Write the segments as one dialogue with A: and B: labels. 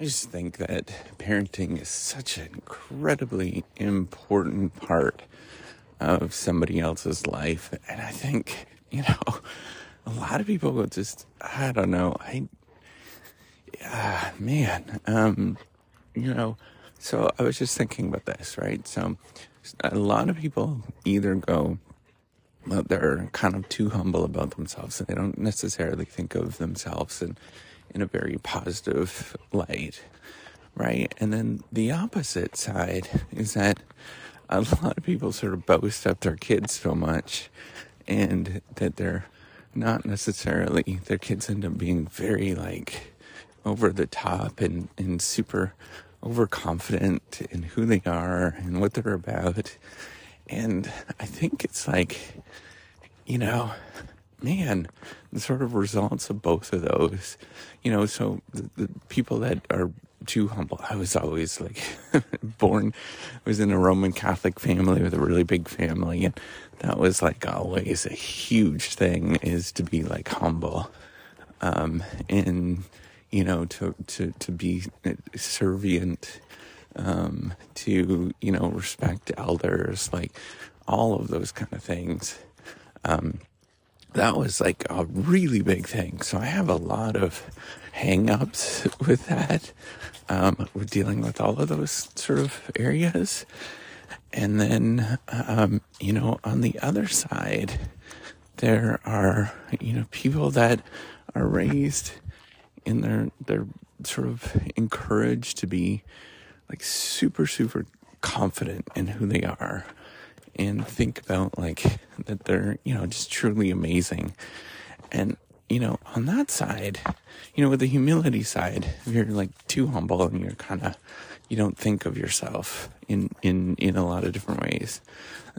A: I just think that parenting is such an incredibly important part of somebody else's life. And I think, you know, a lot of people will just, I don't know, I, uh, man, um, you know, so I was just thinking about this, right? So a lot of people either go, well, they're kind of too humble about themselves and they don't necessarily think of themselves in, in a very positive light, right? And then the opposite side is that a lot of people sort of boast up their kids so much and that they're not necessarily, their kids end up being very like over the top and, and super overconfident in who they are and what they're about. And I think it's like, you know, man, the sort of results of both of those, you know, so the, the people that are too humble, I was always like born, I was in a Roman Catholic family with a really big family. And that was like always a huge thing is to be like humble. Um, and, you know, to, to, to be servient, um, to, you know, respect elders, like all of those kind of things. Um, that was like a really big thing. So I have a lot of hang-ups with that. Um, with dealing with all of those sort of areas. And then, um, you know, on the other side, there are, you know, people that are raised in their, they're sort of encouraged to be like super, super confident in who they are and think about like that they're, you know, just truly amazing. And, you know, on that side, you know, with the humility side, if you're like too humble and you're kind of, you don't think of yourself in, in, in a lot of different ways.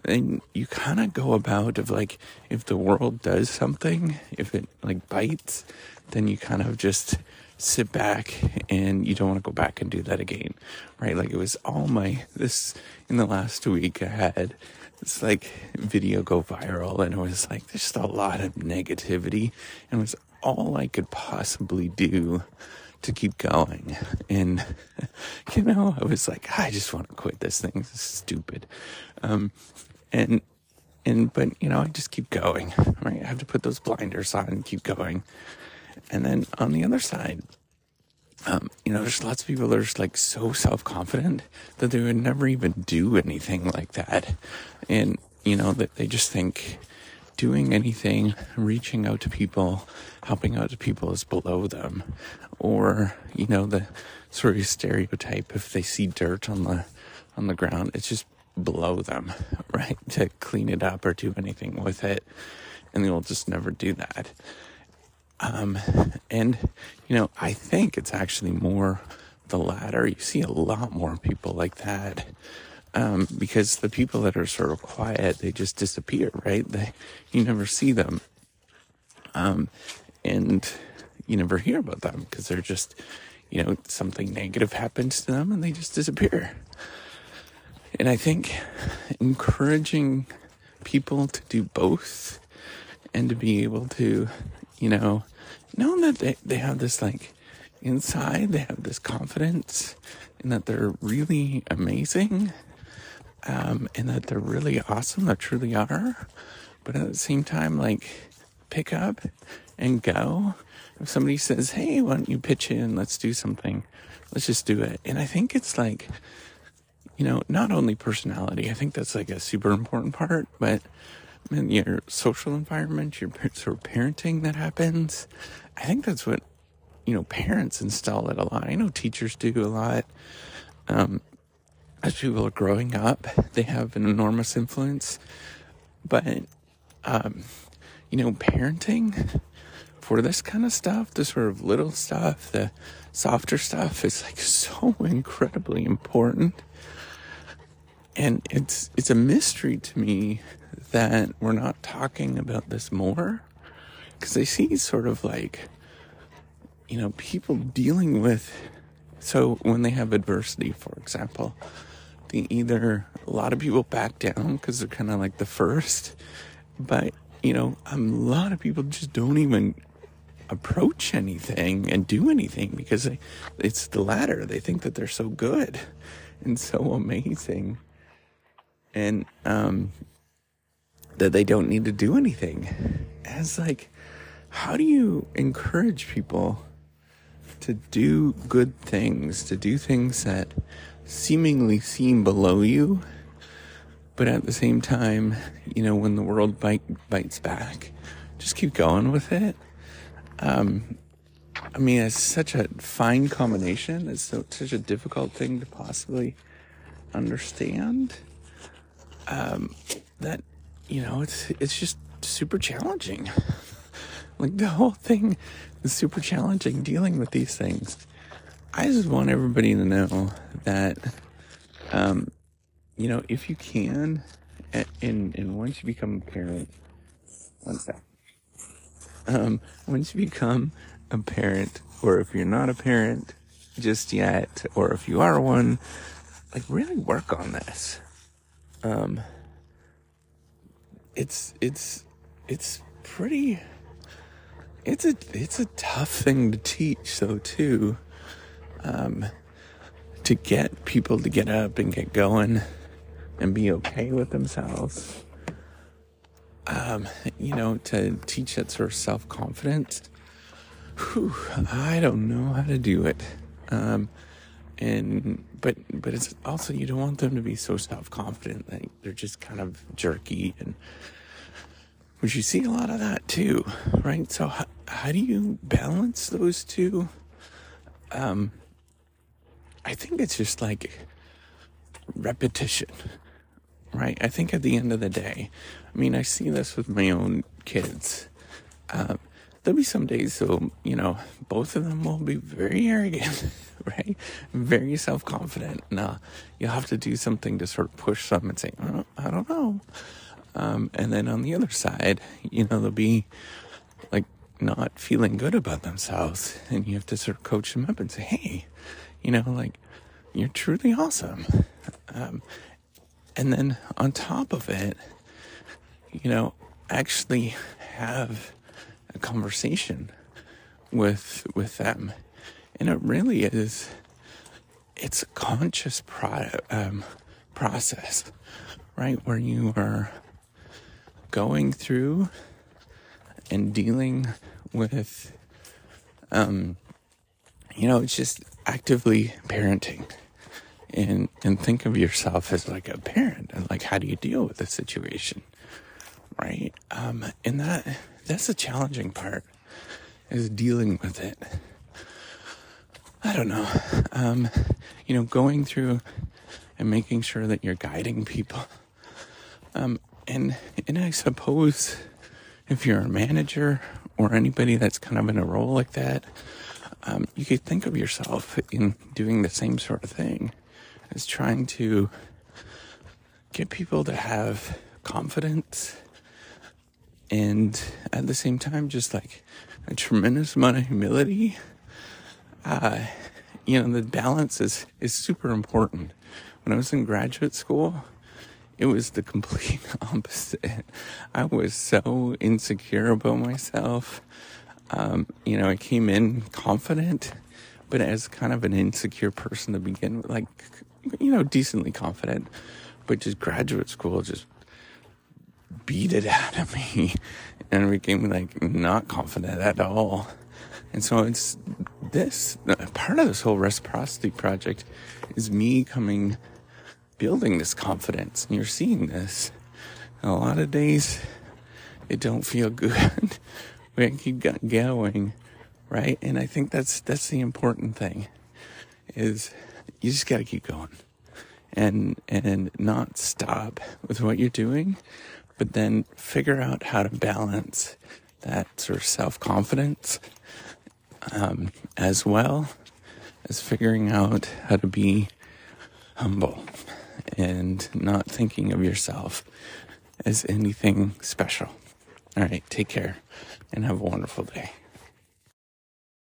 A: And you kind of go about of like, if the world does something, if it like bites, then you kind of just sit back and you don't want to go back and do that again, right? Like it was all my, this in the last week I had this like video go viral and it was like, there's just a lot of negativity and it was all I could possibly do to keep going. And, you know, I was like, I just want to quit this thing. This is stupid. Um, and, and, but, you know, I just keep going, right? I have to put those blinders on and keep going. And then on the other side, um, you know, there's lots of people that are just like so self confident that they would never even do anything like that. And, you know, that they just think doing anything, reaching out to people, helping out to people is below them. Or, you know, the sort of stereotype if they see dirt on the, on the ground, it's just below them, right? To clean it up or do anything with it. And they'll just never do that. Um, and, you know, I think it's actually more the latter. You see a lot more people like that. Um, because the people that are sort of quiet, they just disappear, right? They, you never see them. Um, and you never hear about them because they're just, you know, something negative happens to them and they just disappear. And I think encouraging people to do both and to be able to, you know, knowing that they, they have this like inside, they have this confidence and that they're really amazing um, and that they're really awesome, they truly are. But at the same time, like pick up and go. If somebody says, hey, why don't you pitch in? Let's do something. Let's just do it. And I think it's like, you know, not only personality, I think that's like a super important part, but your social environment, your sort of parenting that happens. I think that's what, you know, parents install it a lot. I know teachers do a lot. Um, as people are growing up, they have an enormous influence. But, um, you know, parenting for this kind of stuff, the sort of little stuff, the softer stuff is like so incredibly important. And it's, it's a mystery to me that we're not talking about this more because I see sort of like, you know, people dealing with, so when they have adversity, for example, they either, a lot of people back down because they're kind of like the first, but, you know, a lot of people just don't even approach anything and do anything because they, it's the latter. They think that they're so good and so amazing, and um, that they don't need to do anything. And it's like, how do you encourage people to do good things, to do things that seemingly seem below you? But at the same time, you know, when the world bite, bites back, just keep going with it. Um, I mean, it's such a fine combination. It's so, such a difficult thing to possibly understand. Um, that you know, it's it's just super challenging. like the whole thing is super challenging dealing with these things. I just want everybody to know that, um, you know, if you can, and and once you become a parent, one sec. Um, once you become a parent, or if you're not a parent just yet, or if you are one, like really work on this. Um, it's it's it's pretty. It's a it's a tough thing to teach, though too. Um, to get people to get up and get going and be okay with themselves um, you know, to teach that sort of self confidence, I don't know how to do it. Um, and but but it's also you don't want them to be so self confident that they're just kind of jerky and which you see a lot of that too, right? So how, how do you balance those two? Um, I think it's just like repetition right? I think at the end of the day, I mean, I see this with my own kids. Um, there'll be some days, so, you know, both of them will be very arrogant, right? Very self confident. Now, you'll have to do something to sort of push them and say, oh, I don't know. Um, and then on the other side, you know, they'll be like not feeling good about themselves. And you have to sort of coach them up and say, hey, you know, like, you're truly awesome. Um, and then on top of it, you know, actually have a conversation with with them, and it really is. It's a conscious um, process, right? Where you are going through and dealing with, um, you know, it's just actively parenting and and think of yourself as like a parent and like how do you deal with the situation right um and that that's the challenging part is dealing with it i don't know. Um you know going through and making sure that you're guiding people. Um and and i suppose if you're a manager or anybody that's kind of in a role like that um, you could think of yourself in doing the same sort of thing as trying to get people to have confidence and at the same time just like a tremendous amount of humility uh, you know the balance is is super important. When i was in graduate school it was the complete opposite. I was so insecure about myself. Um, you know i came in confident but as kind of an insecure person to begin with like you know, decently confident, but just graduate school just beat it out of me. And became like not confident at all. And so it's this part of this whole reciprocity project is me coming, building this confidence. And you're seeing this. a lot of days it don't feel good. we keep going, right? And I think that's that's the important thing is you just got to keep going and and not stop with what you're doing but then figure out how to balance that sort of self-confidence um, as well as figuring out how to be humble and not thinking of yourself as anything special. All right take care and have a wonderful day